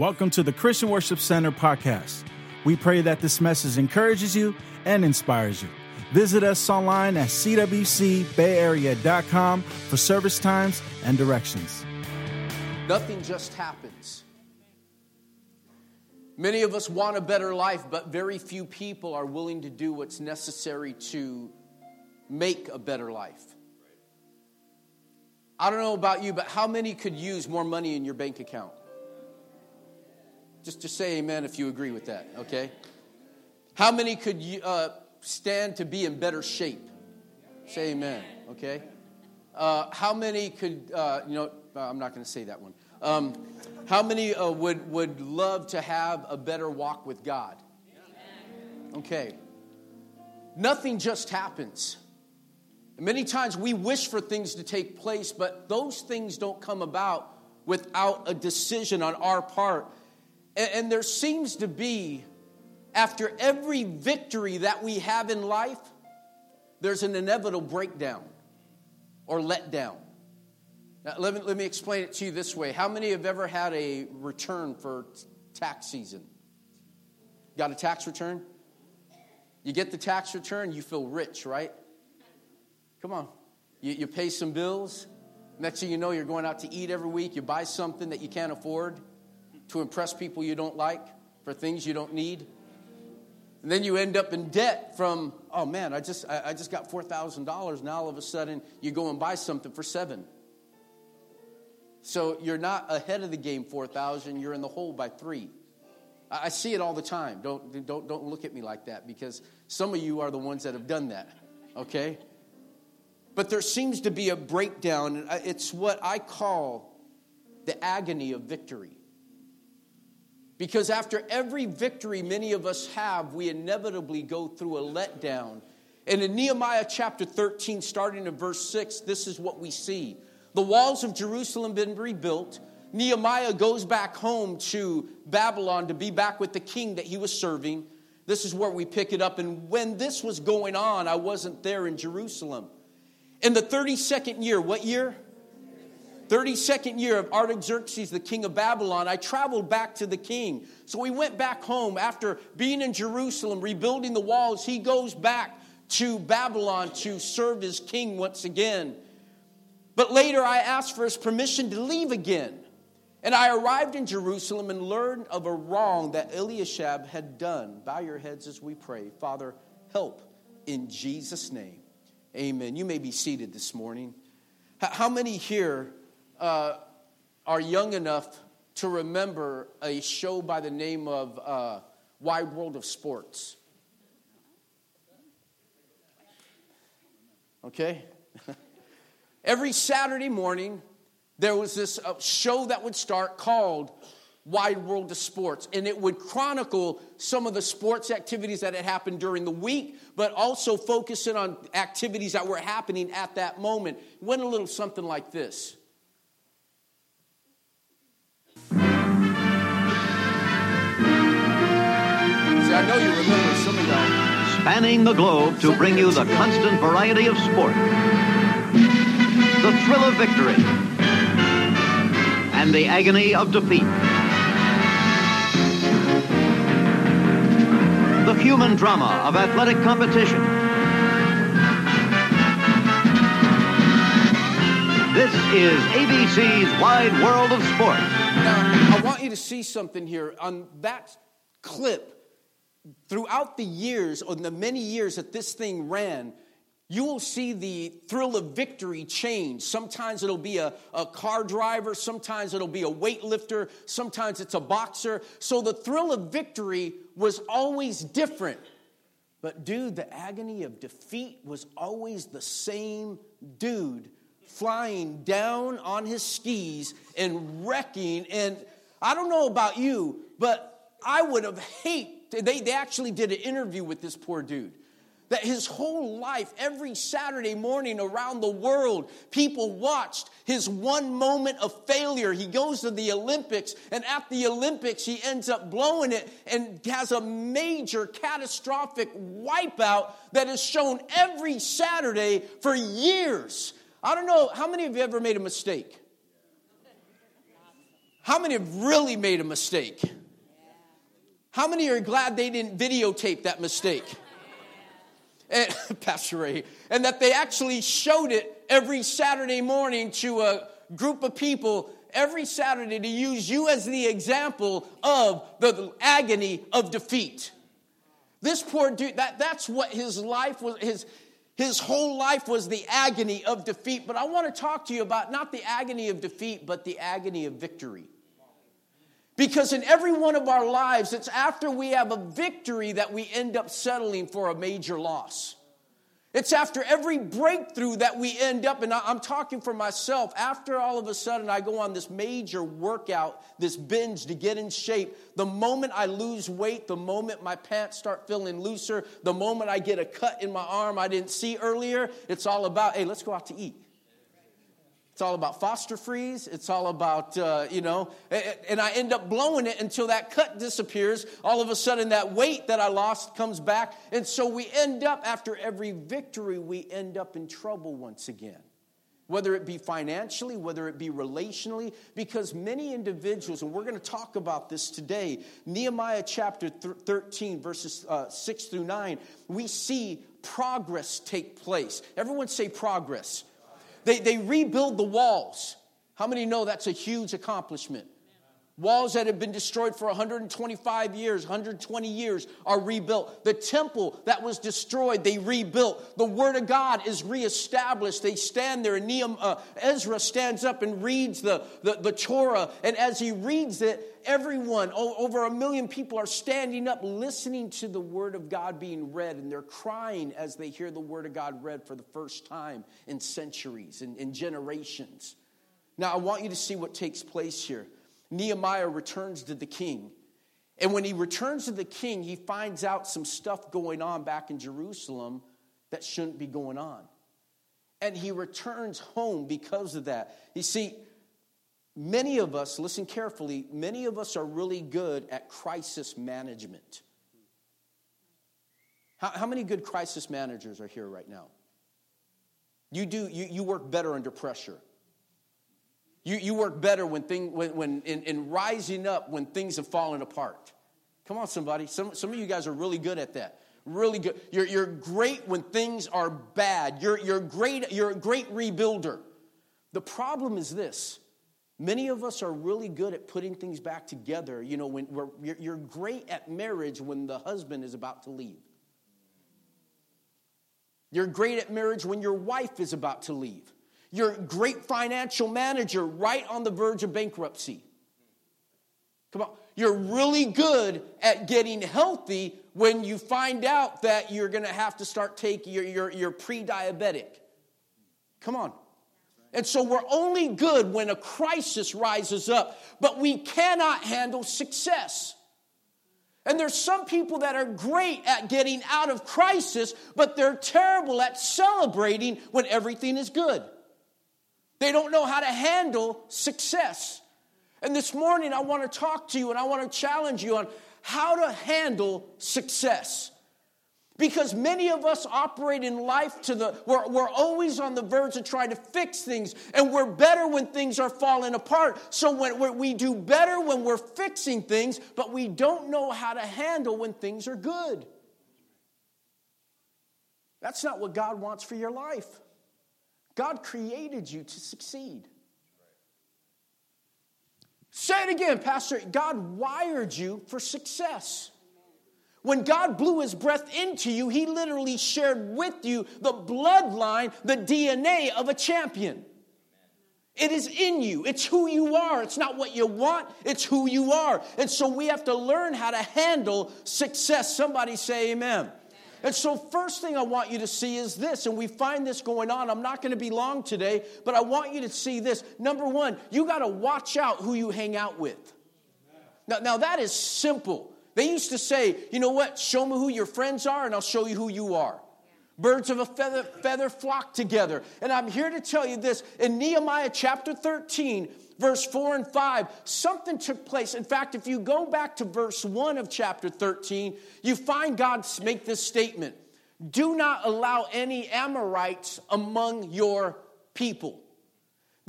Welcome to the Christian Worship Center podcast. We pray that this message encourages you and inspires you. Visit us online at cwcbayarea.com for service times and directions. Nothing just happens. Many of us want a better life, but very few people are willing to do what's necessary to make a better life. I don't know about you, but how many could use more money in your bank account? Just, just say amen if you agree with that, okay? How many could uh, stand to be in better shape? Say amen, okay? Uh, how many could, uh, you know, uh, I'm not going to say that one. Um, how many uh, would, would love to have a better walk with God? Okay. Nothing just happens. Many times we wish for things to take place, but those things don't come about without a decision on our part and, there seems to be, after every victory that we have in life, there's an inevitable breakdown or letdown. Now, let me, let me explain it to you this way. How many have ever had a return for tax season? Got a tax return? You get the tax return, you feel rich, right? Come on. You, you pay some bills. Next thing you know, you're going out to eat every week. You buy something that you can't afford to impress people you don't like, for things you don't need. And then you end up in debt from, oh man, I just, I, just got $4,000. Now all of a sudden you go and buy something for seven. So you're not ahead of the game 4,000, you're in the hole by three. I, I see it all the time. Don't, don't, don't look at me like that because some of you are the ones that have done that, okay? But there seems to be a breakdown. It's what I call the agony of victory. Because after every victory many of us have, we inevitably go through a letdown. And in Nehemiah chapter 13, starting in verse 6, this is what we see. The walls of Jerusalem been rebuilt. Nehemiah goes back home to Babylon to be back with the king that he was serving. This is where we pick it up. And when this was going on, I wasn't there in Jerusalem. In the 32nd year, what year? 32nd year of Artaxerxes, the king of Babylon, I traveled back to the king. So we went back home after being in Jerusalem, rebuilding the walls. He goes back to Babylon to serve his king once again. But later I asked for his permission to leave again. And I arrived in Jerusalem and learned of a wrong that Eliashib had done. Bow your heads as we pray. Father, help in Jesus' name. Amen. You may be seated this morning. How many here uh, are young enough to remember a show by the name of uh, Wide World of Sports. Okay? Every Saturday morning, there was this uh, show that would start called Wide World of Sports, and it would chronicle some of the sports activities that had happened during the week, but also focusing on activities that were happening at that moment. It went a little something like this. I know you remember some of y'all. Spanning the globe to bring you the constant variety of sport, the thrill of victory, and the agony of defeat. The human drama of athletic competition. This is ABC's Wide World of Sports. Now, I want you to see something here. On that clip, throughout the years, or the many years that this thing ran, you will see the thrill of victory change. Sometimes it'll be a, a car driver, sometimes it'll be a weightlifter, sometimes it's a boxer. So the thrill of victory was always different. But, dude, the agony of defeat was always the same dude flying down on his skis and wrecking. And I don't know about you, but I would have hated they, they actually did an interview with this poor dude. That his whole life, every Saturday morning around the world, people watched his one moment of failure. He goes to the Olympics, and at the Olympics, he ends up blowing it and has a major catastrophic wipeout that is shown every Saturday for years. I don't know, how many of you ever made a mistake? How many have really made a mistake? How many are glad they didn't videotape that mistake? And, Pastor Ray, and that they actually showed it every Saturday morning to a group of people every Saturday to use you as the example of the agony of defeat. This poor dude, that, that's what his life was, his, his whole life was the agony of defeat. But I want to talk to you about not the agony of defeat, but the agony of victory. Because in every one of our lives, it's after we have a victory that we end up settling for a major loss. It's after every breakthrough that we end up, and I'm talking for myself, after all of a sudden I go on this major workout, this binge to get in shape, the moment I lose weight, the moment my pants start feeling looser, the moment I get a cut in my arm I didn't see earlier, it's all about, hey, let's go out to eat. It's all about foster freeze. It's all about, uh, you know, and I end up blowing it until that cut disappears. All of a sudden, that weight that I lost comes back. And so we end up, after every victory, we end up in trouble once again. Whether it be financially, whether it be relationally, because many individuals, and we're going to talk about this today, Nehemiah chapter 13, verses uh, 6 through 9, we see progress take place. Everyone say progress. They, they rebuild the walls. How many know that's a huge accomplishment? Walls that have been destroyed for 125 years, 120 years are rebuilt. The temple that was destroyed, they rebuilt. The Word of God is reestablished. They stand there, and Nehemiah, uh, Ezra stands up and reads the, the, the Torah. And as he reads it, everyone, over a million people, are standing up listening to the Word of God being read, and they're crying as they hear the Word of God read for the first time in centuries, in, in generations. Now, I want you to see what takes place here. Nehemiah returns to the king. And when he returns to the king, he finds out some stuff going on back in Jerusalem that shouldn't be going on. And he returns home because of that. You see, many of us, listen carefully, many of us are really good at crisis management. How, how many good crisis managers are here right now? You do, you, you work better under pressure. You, you work better when, thing, when, when in, in rising up when things have fallen apart. Come on, somebody. Some, some of you guys are really good at that. Really good. You're, you're great when things are bad. You're, you're, great, you're a great rebuilder. The problem is this many of us are really good at putting things back together. You know, when we're, you're, you're great at marriage when the husband is about to leave. You're great at marriage when your wife is about to leave. You're great financial manager right on the verge of bankruptcy. Come on. You're really good at getting healthy when you find out that you're going to have to start taking, you're, you're pre diabetic. Come on. And so we're only good when a crisis rises up, but we cannot handle success. And there's some people that are great at getting out of crisis, but they're terrible at celebrating when everything is good. They don't know how to handle success. And this morning, I want to talk to you and I want to challenge you on how to handle success. Because many of us operate in life to the, we're, we're always on the verge of trying to fix things, and we're better when things are falling apart. So when we do better when we're fixing things, but we don't know how to handle when things are good. That's not what God wants for your life. God created you to succeed. Say it again, Pastor. God wired you for success. When God blew his breath into you, he literally shared with you the bloodline, the DNA of a champion. It is in you. It's who you are. It's not what you want, it's who you are. And so we have to learn how to handle success. Somebody say amen. And so, first thing I want you to see is this, and we find this going on. I'm not going to be long today, but I want you to see this. Number one, you got to watch out who you hang out with. Now, now, that is simple. They used to say, you know what, show me who your friends are, and I'll show you who you are. Birds of a feather, feather flock together. And I'm here to tell you this in Nehemiah chapter 13, verse 4 and 5, something took place. In fact, if you go back to verse 1 of chapter 13, you find God make this statement Do not allow any Amorites among your people.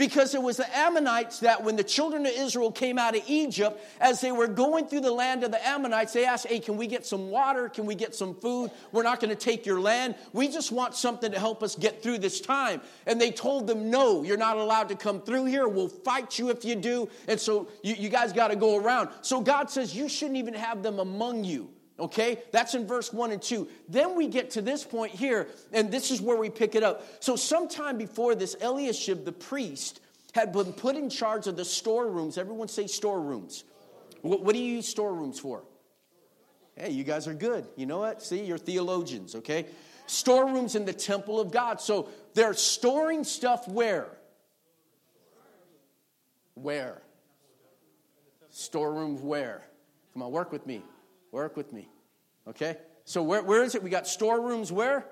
Because it was the Ammonites that when the children of Israel came out of Egypt, as they were going through the land of the Ammonites, they asked, Hey, can we get some water? Can we get some food? We're not going to take your land. We just want something to help us get through this time. And they told them, No, you're not allowed to come through here. We'll fight you if you do. And so you, you guys got to go around. So God says, You shouldn't even have them among you. Okay, that's in verse 1 and 2. Then we get to this point here, and this is where we pick it up. So, sometime before this, Eliashib, the priest, had been put in charge of the storerooms. Everyone say storerooms. What, what do you use storerooms for? Hey, you guys are good. You know what? See, you're theologians, okay? Storerooms in the temple of God. So, they're storing stuff where? Where? Storerooms where? Come on, work with me. Work with me. Okay? So where, where is it? We got storerooms where?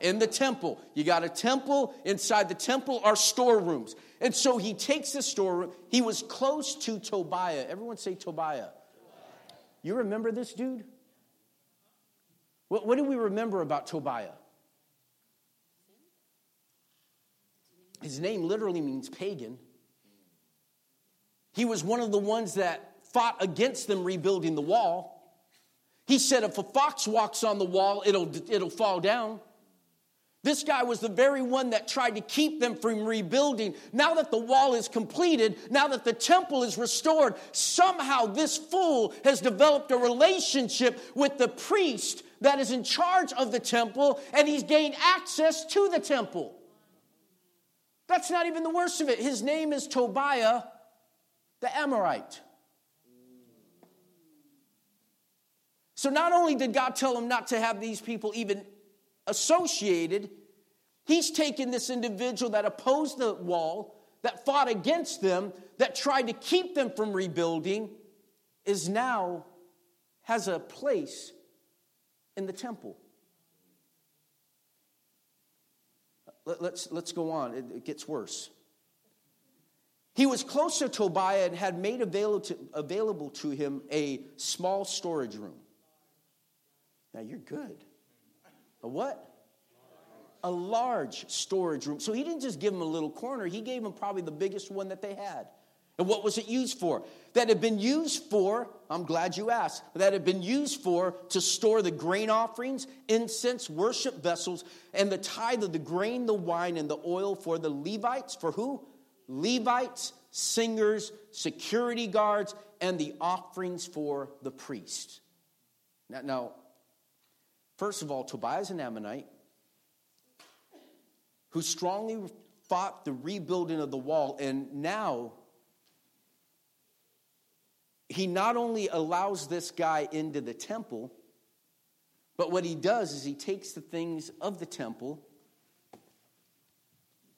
In the temple. You got a temple. Inside the temple are storerooms. And so he takes the storeroom. He was close to Tobiah. Everyone say Tobiah. You remember this dude? What, what do we remember about Tobiah? His name literally means pagan. He was one of the ones that fought against them rebuilding the wall. He said, if a fox walks on the wall, it'll, it'll fall down. This guy was the very one that tried to keep them from rebuilding. Now that the wall is completed, now that the temple is restored, somehow this fool has developed a relationship with the priest that is in charge of the temple, and he's gained access to the temple. That's not even the worst of it. His name is Tobiah the Amorite. So not only did God tell him not to have these people even associated, he's taken this individual that opposed the wall, that fought against them, that tried to keep them from rebuilding, is now has a place in the temple. Let's, let's go on. It, gets worse. He was close to Tobiah and had made available to, available to him a small storage room. Now you're good. A what? A large storage room. So he didn't just give them a little corner, he gave them probably the biggest one that they had. And what was it used for? That had been used for, I'm glad you asked, that had been used for to store the grain offerings, incense, worship vessels, and the tithe of the grain, the wine, and the oil for the Levites. For who? Levites, singers, security guards, and the offerings for the priest. Now, now First of all, Tobiah is an Ammonite who strongly fought the rebuilding of the wall, and now he not only allows this guy into the temple, but what he does is he takes the things of the temple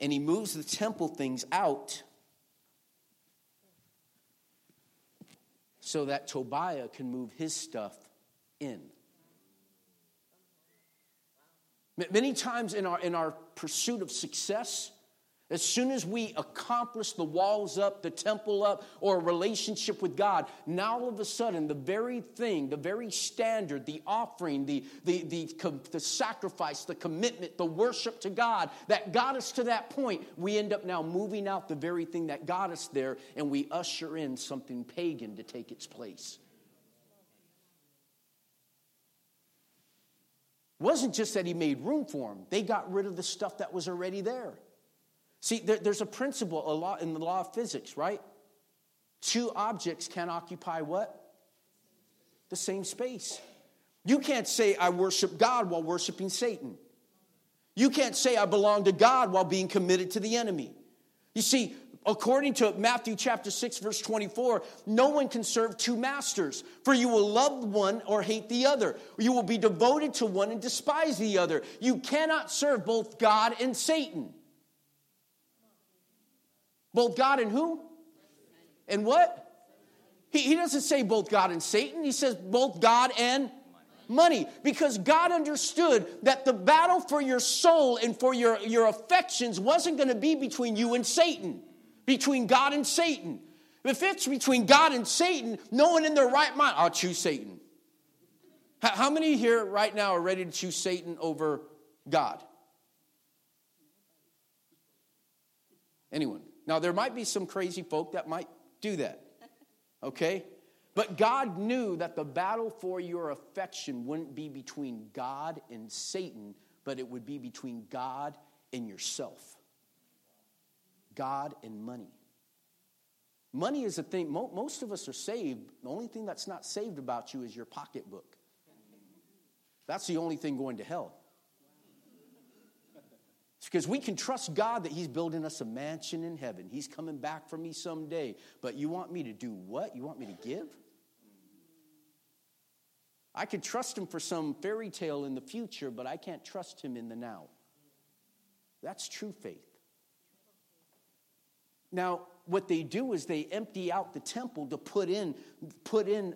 and he moves the temple things out so that Tobiah can move his stuff in. Many times in our, in our pursuit of success, as soon as we accomplish the walls up, the temple up, or a relationship with God, now all of a sudden, the very thing, the very standard, the offering, the, the, the, the sacrifice, the commitment, the worship to God that got us to that point, we end up now moving out the very thing that got us there, and we usher in something pagan to take its place. Wasn't just that he made room for them, they got rid of the stuff that was already there. See, there, there's a principle a lot in the law of physics, right? Two objects can occupy what? The same space. You can't say, I worship God while worshiping Satan. You can't say, I belong to God while being committed to the enemy. You see, according to Matthew chapter 6 verse 24, no one can serve two masters, for you will love one or hate the other. You will be devoted to one and despise the other. You cannot serve both God and Satan. Both God and who? And what? He, he doesn't say both God and Satan. He says both God and money because God understood that the battle for your soul and for your, your affections wasn't going to be between you and Satan between God and Satan. If it's between God and Satan, no one in their right mind, I'll choose Satan. How many here right now are ready to choose Satan over God? Anyone? Now, there might be some crazy folk that might do that, okay? But God knew that the battle for your affection wouldn't be between God and Satan, but it would be between God and yourself. God and money. Money is a thing, most of us are saved. The only thing that's not saved about you is your pocketbook. That's the only thing going to hell. It's because we can trust God that He's building us a mansion in heaven. He's coming back for me someday. But you want me to do what? You want me to give? I could trust Him for some fairy tale in the future, but I can't trust Him in the now. That's true faith. Now, what they do is they empty out the temple to put in, put in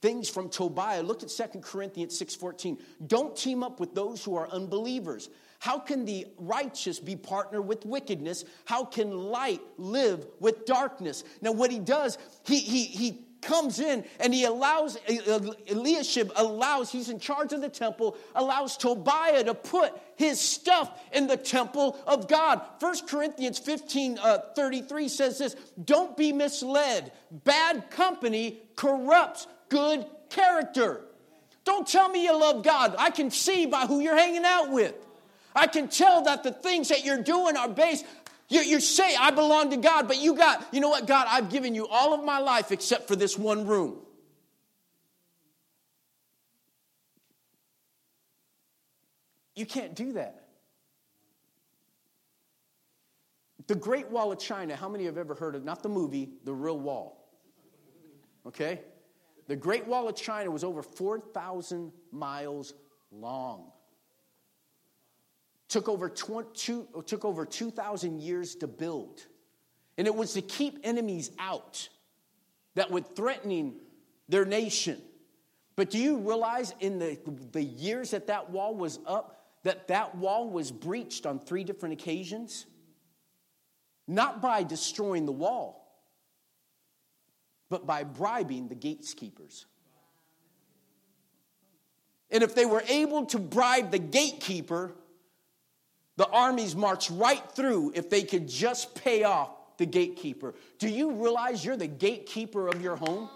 things from Tobiah. Look at 2 Corinthians 6:14. Don't team up with those who are unbelievers. How can the righteous be partner with wickedness? How can light live with darkness? Now, what he does, he, he, he comes in and he allows, Eliashib allows, he's in charge of the temple, allows Tobiah to put his stuff in the temple of God. 1 Corinthians 15 uh, 33 says this Don't be misled. Bad company corrupts good character. Don't tell me you love God. I can see by who you're hanging out with. I can tell that the things that you're doing are based. You, you say, I belong to God, but you got, you know what, God, I've given you all of my life except for this one room. You can't do that. The Great Wall of China, how many have ever heard of, not the movie, the real wall? Okay? The Great Wall of China was over 4,000 miles long. Took over, 20, took over 2,000 years to build. And it was to keep enemies out that were threatening their nation. But do you realize in the, the years that that wall was up, that that wall was breached on three different occasions? Not by destroying the wall, but by bribing the gatekeepers. And if they were able to bribe the gatekeeper, the armies march right through if they could just pay off the gatekeeper. Do you realize you're the gatekeeper of your home?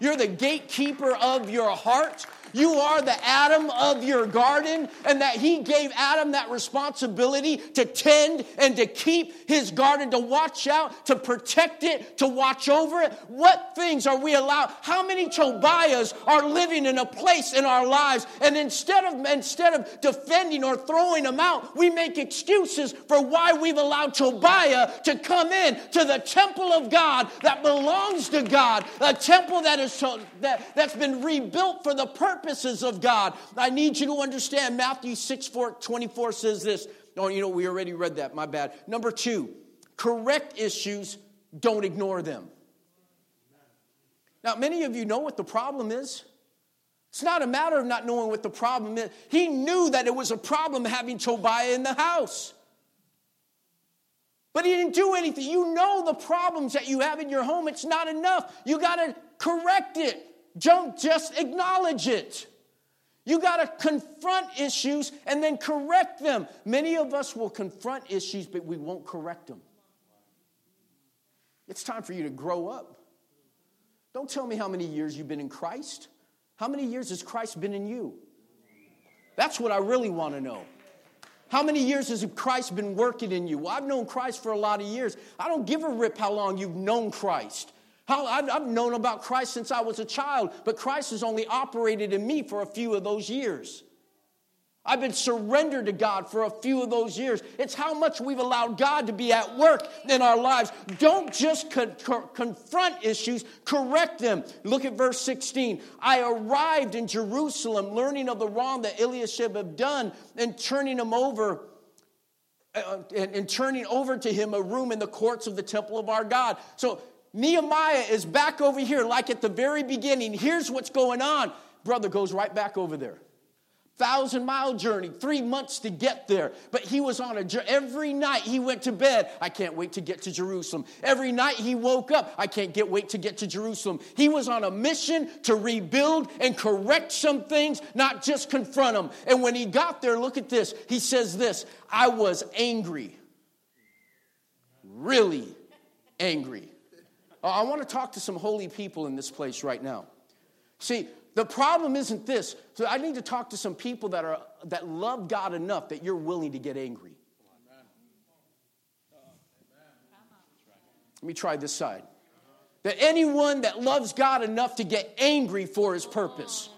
You're the gatekeeper of your heart. You are the Adam of your garden, and that he gave Adam that responsibility to tend and to keep his garden, to watch out, to protect it, to watch over it. What things are we allowed? How many Tobiahs are living in a place in our lives, and instead of instead of defending or throwing them out, we make excuses for why we've allowed Tobiah to come in to the temple of God that belongs to God, a temple that is that, that's been rebuilt for the purposes of God. I need you to understand Matthew 6 4, 24 says this. Oh, you know, we already read that, my bad. Number two, correct issues, don't ignore them. Now, many of you know what the problem is. It's not a matter of not knowing what the problem is. He knew that it was a problem having Tobiah in the house. But he didn't do anything. You know the problems that you have in your home. It's not enough. You got to correct it. Don't just acknowledge it. You got to confront issues and then correct them. Many of us will confront issues, but we won't correct them. It's time for you to grow up. Don't tell me how many years you've been in Christ. How many years has Christ been in you? That's what I really want to know. How many years has Christ been working in you? Well, I've known Christ for a lot of years. I don't give a rip how long you've known Christ. How, I've, known about Christ since I was a child, but Christ has only operated in me for a few of those years. I've been surrendered to God for a few of those years. It's how much we've allowed God to be at work in our lives. Don't just con- co- confront issues, correct them. Look at verse 16. I arrived in Jerusalem learning of the wrong that Eliashib had done and turning him over. Uh, and, and turning over to him a room in the courts of the temple of our God. So Nehemiah is back over here, like at the very beginning. Here's what's going on. Brother goes right back over there. Thousand mile journey, three months to get there. But he was on a journey. every night he went to bed. I can't wait to get to Jerusalem. Every night he woke up. I can't get wait to get to Jerusalem. He was on a mission to rebuild and correct some things, not just confront them. And when he got there, look at this. He says this: I was angry really angry. I want to talk to some holy people in this place right now. See, the problem isn't this. So I need to talk to some people that are that love God enough that you're willing to get angry. Let me try this side. That anyone that loves God enough to get angry for his purpose.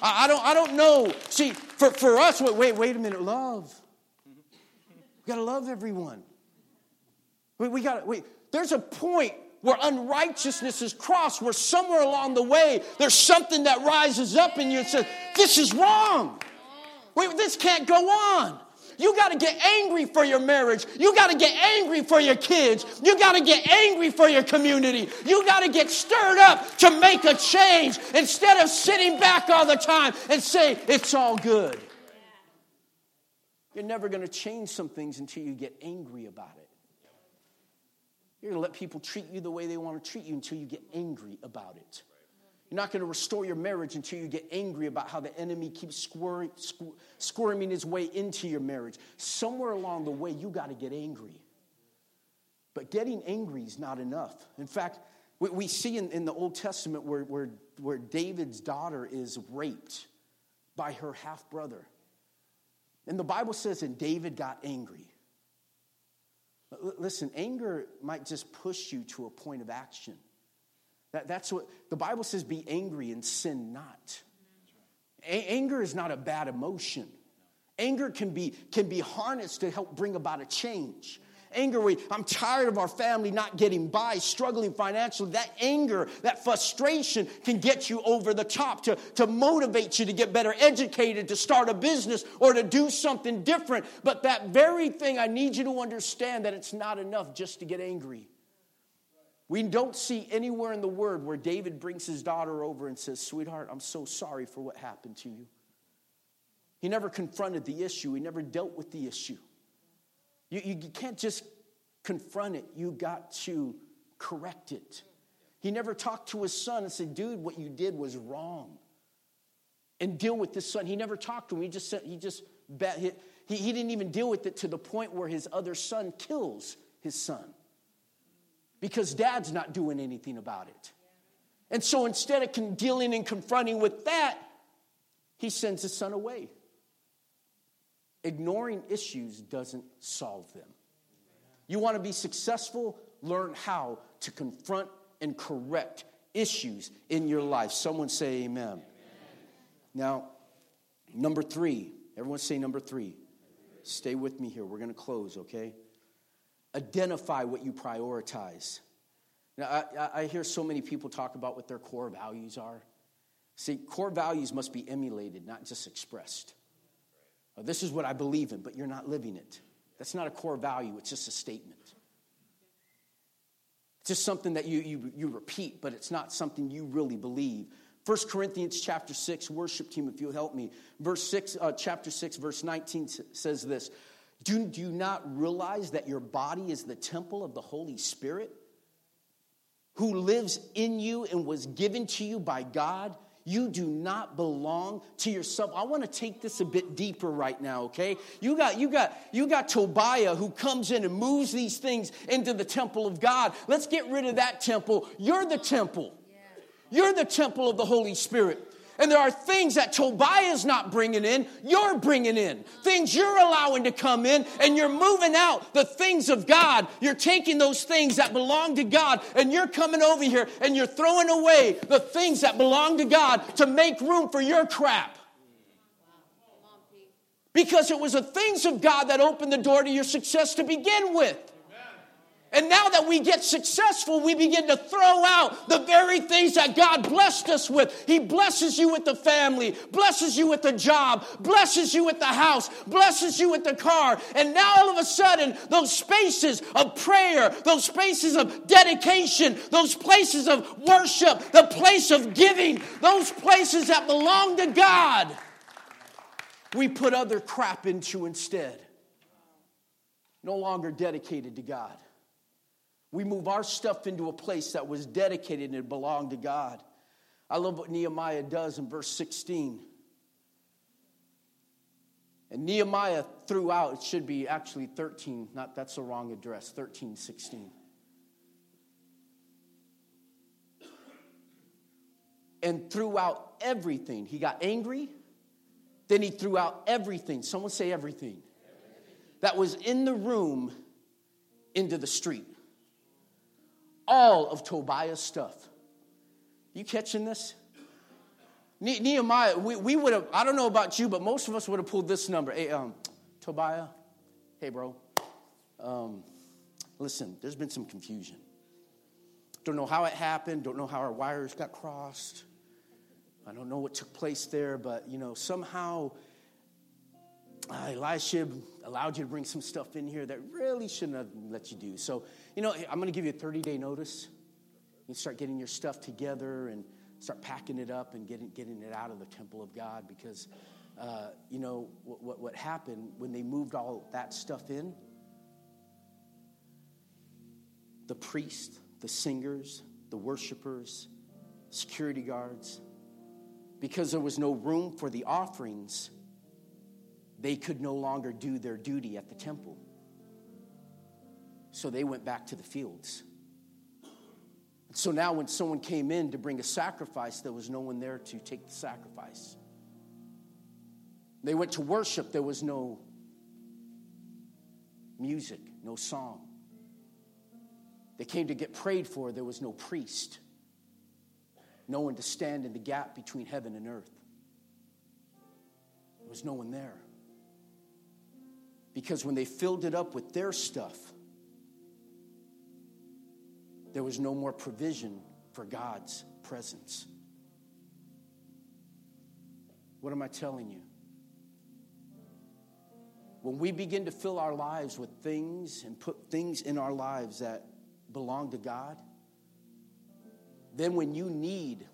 I, I don't, I don't know. See, for, for us, wait, wait, wait a minute, love. We gotta love everyone. We, we gotta, wait, there's a point where unrighteousness is crossed, where somewhere along the way there's something that rises up in you and says, This is wrong. Wait, this can't go on. You got to get angry for your marriage. You got to get angry for your kids. You got to get angry for your community. You got to get stirred up to make a change instead of sitting back all the time and say, it's all good. You're never going to change some things until you get angry about it. You're going to let people treat you the way they want to treat you until you get angry about it. You're not going to restore your marriage until you get angry about how the enemy keeps squirming, squirming his way into your marriage. Somewhere along the way, you got to get angry. But getting angry is not enough. In fact, we, we see in, in the Old Testament where, where, where David's daughter is raped by her half brother. And the Bible says, and David got angry. Listen, anger might just push you to a point of action. That, that's what the Bible says be angry and sin not. A- anger is not a bad emotion. Anger can be, can be harnessed to help bring about a change. Anger, we, I'm tired of our family not getting by, struggling financially. That anger, that frustration can get you over the top to, to motivate you to get better educated, to start a business, or to do something different. But that very thing, I need you to understand that it's not enough just to get angry. We don't see anywhere in the word where David brings his daughter over and says, Sweetheart, I'm so sorry for what happened to you. He never confronted the issue, he never dealt with the issue. You, you can't just confront it, you got to correct it. He never talked to his son and said, Dude, what you did was wrong. And deal with this son. He never talked to him. He just said, he just he, he didn't even deal with it to the point where his other son kills his son because dad's not doing anything about it. And so instead of dealing and confronting with that, he sends his son away. Ignoring issues doesn't solve them. You want to be successful? Learn how to confront and correct issues in your life. Someone say amen. amen. Now, number three, everyone say number three. Stay with me here. We're going to close, okay? identify what you prioritize. Now, I, I, hear so many people talk about what their core values are. See, core values must be emulated, not just expressed. This is what I believe in, but you're not living it. That's not a core value, it's just a statement. It's just something that you, you, you repeat, but it's not something you really believe. 1 Corinthians chapter 6, worship team, if you'll help me. Verse 6, uh, chapter 6, verse 19 says this do, do you not realize that your body is the temple of the Holy Spirit who lives in you and was given to you by God? You do not belong to yourself. I want to take this a bit deeper right now, okay? You got you got you got Tobiah who comes in and moves these things into the temple of God. Let's get rid of that temple. You're the temple. You're the temple of the Holy Spirit. And there are things that Tobiah is not bringing in, you're bringing in. Things you're allowing to come in, and you're moving out the things of God. You're taking those things that belong to God, and you're coming over here and you're throwing away the things that belong to God to make room for your crap. Because it was the things of God that opened the door to your success to begin with. And now that we get successful, we begin to throw out the very things that God blessed us with. He blesses you with the family, blesses you with the job, blesses you with the house, blesses you with the car. And now all of a sudden, those spaces of prayer, those spaces of dedication, those places of worship, the place of giving, those places that belong to God, we put other crap into instead. No longer dedicated to God. We move our stuff into a place that was dedicated and belonged to God. I love what Nehemiah does in verse 16. And Nehemiah threw out, it should be actually 13, not that's the wrong address, 1316. And threw out everything. He got angry, then he threw out everything. Someone say everything. That was in the room into the street. All of Tobiah's stuff. You catching this? Nehemiah, we, we would have, I don't know about you, but most of us would have pulled this number. Hey, um, Tobiah, hey, bro. Um, listen, there's been some confusion. Don't know how it happened, don't know how our wires got crossed. I don't know what took place there, but, you know, somehow uh, Elisha allowed you to bring some stuff in here that really shouldn't have let you do. So, you know, I'm going to give you a 30 day notice. You start getting your stuff together and start packing it up and getting, getting it out of the temple of God because, uh, you know, what, what, what happened when they moved all that stuff in? The priest, the singers, the worshipers, security guards, because there was no room for the offerings, they could no longer do their duty at the temple. So they went back to the fields. So now, when someone came in to bring a sacrifice, there was no one there to take the sacrifice. They went to worship, there was no music, no song. They came to get prayed for, there was no priest, no one to stand in the gap between heaven and earth. There was no one there. Because when they filled it up with their stuff, there was no more provision for God's presence. What am I telling you? When we begin to fill our lives with things and put things in our lives that belong to God, then when you need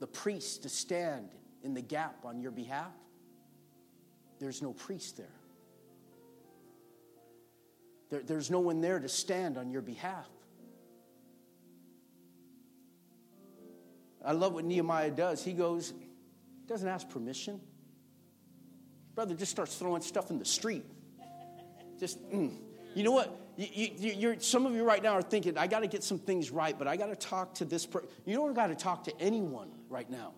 the priest to stand in the gap on your behalf, there's no priest there. There there's no one there to stand on your behalf. I love what Nehemiah does. He goes, doesn't ask permission. Brother just starts throwing stuff in the street. Just, mm. you know what? You, you, some of you right now are thinking, I got to get some things right, but I got to talk to this person. You don't got to talk to anyone right now.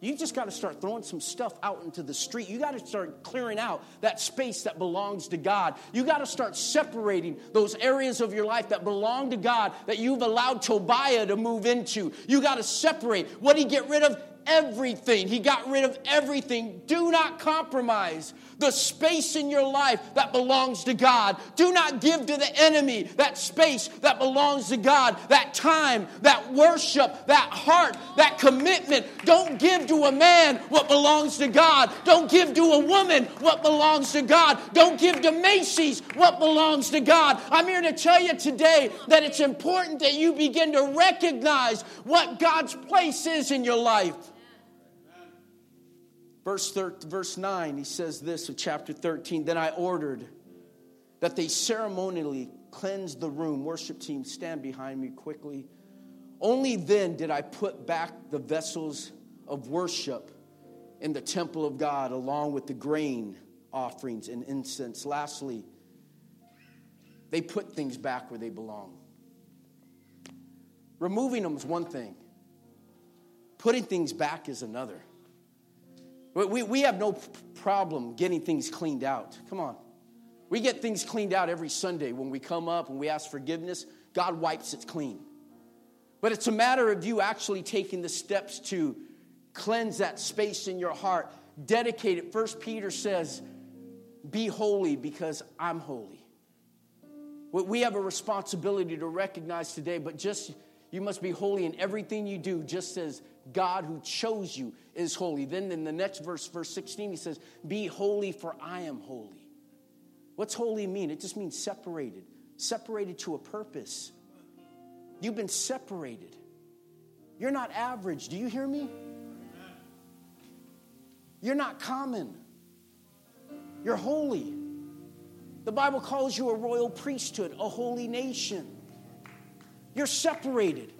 You just got to start throwing some stuff out into the street. You got to start clearing out that space that belongs to God. You got to start separating those areas of your life that belong to God that you've allowed Tobiah to move into. You got to separate. What did he get rid of? Everything. He got rid of everything. Do not compromise the space in your life that belongs to God. Do not give to the enemy that space that belongs to God, that time, that worship, that heart, that commitment. Don't give to a man what belongs to God. Don't give to a woman what belongs to God. Don't give to Macy's what belongs to God. I'm here to tell you today that it's important that you begin to recognize what God's place is in your life. Verse, thir- verse 9, he says this of chapter 13 Then I ordered that they ceremonially cleanse the room. Worship team, stand behind me quickly. Only then did I put back the vessels of worship in the temple of God, along with the grain offerings and incense. Lastly, they put things back where they belong. Removing them is one thing, putting things back is another. We, we have no problem getting things cleaned out. Come on. We get things cleaned out every Sunday when we come up and we ask forgiveness. God wipes it clean. But it's a matter of you actually taking the steps to cleanse that space in your heart. Dedicate it. First Peter says, Be holy because I'm holy. We have a responsibility to recognize today, but just you must be holy in everything you do, just as God who chose you is holy. Then in the next verse, verse 16, he says, Be holy, for I am holy. What's holy mean? It just means separated, separated to a purpose. You've been separated. You're not average. Do you hear me? You're not common. You're holy. The Bible calls you a royal priesthood, a holy nation. You're separated.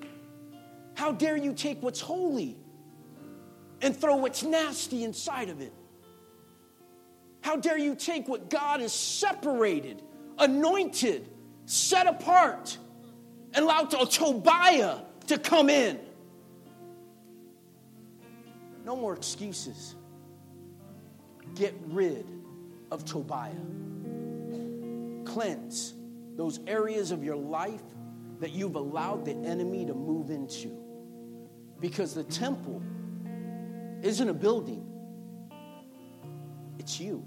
How dare you take what's holy and throw what's nasty inside of it? How dare you take what God has separated, anointed, set apart, and allow to, Tobiah to come in? No more excuses. Get rid of Tobiah. Cleanse those areas of your life that you've allowed the enemy to move into. Because the temple isn't a building, it's you.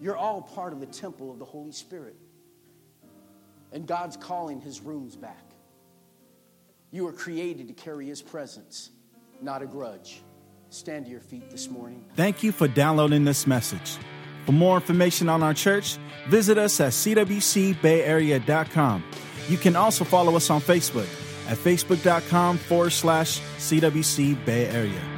You're all part of the temple of the Holy Spirit. And God's calling his rooms back. You were created to carry his presence, not a grudge. Stand to your feet this morning. Thank you for downloading this message. For more information on our church, visit us at cwcbayarea.com. You can also follow us on Facebook at facebook.com forward slash CWC Bay Area.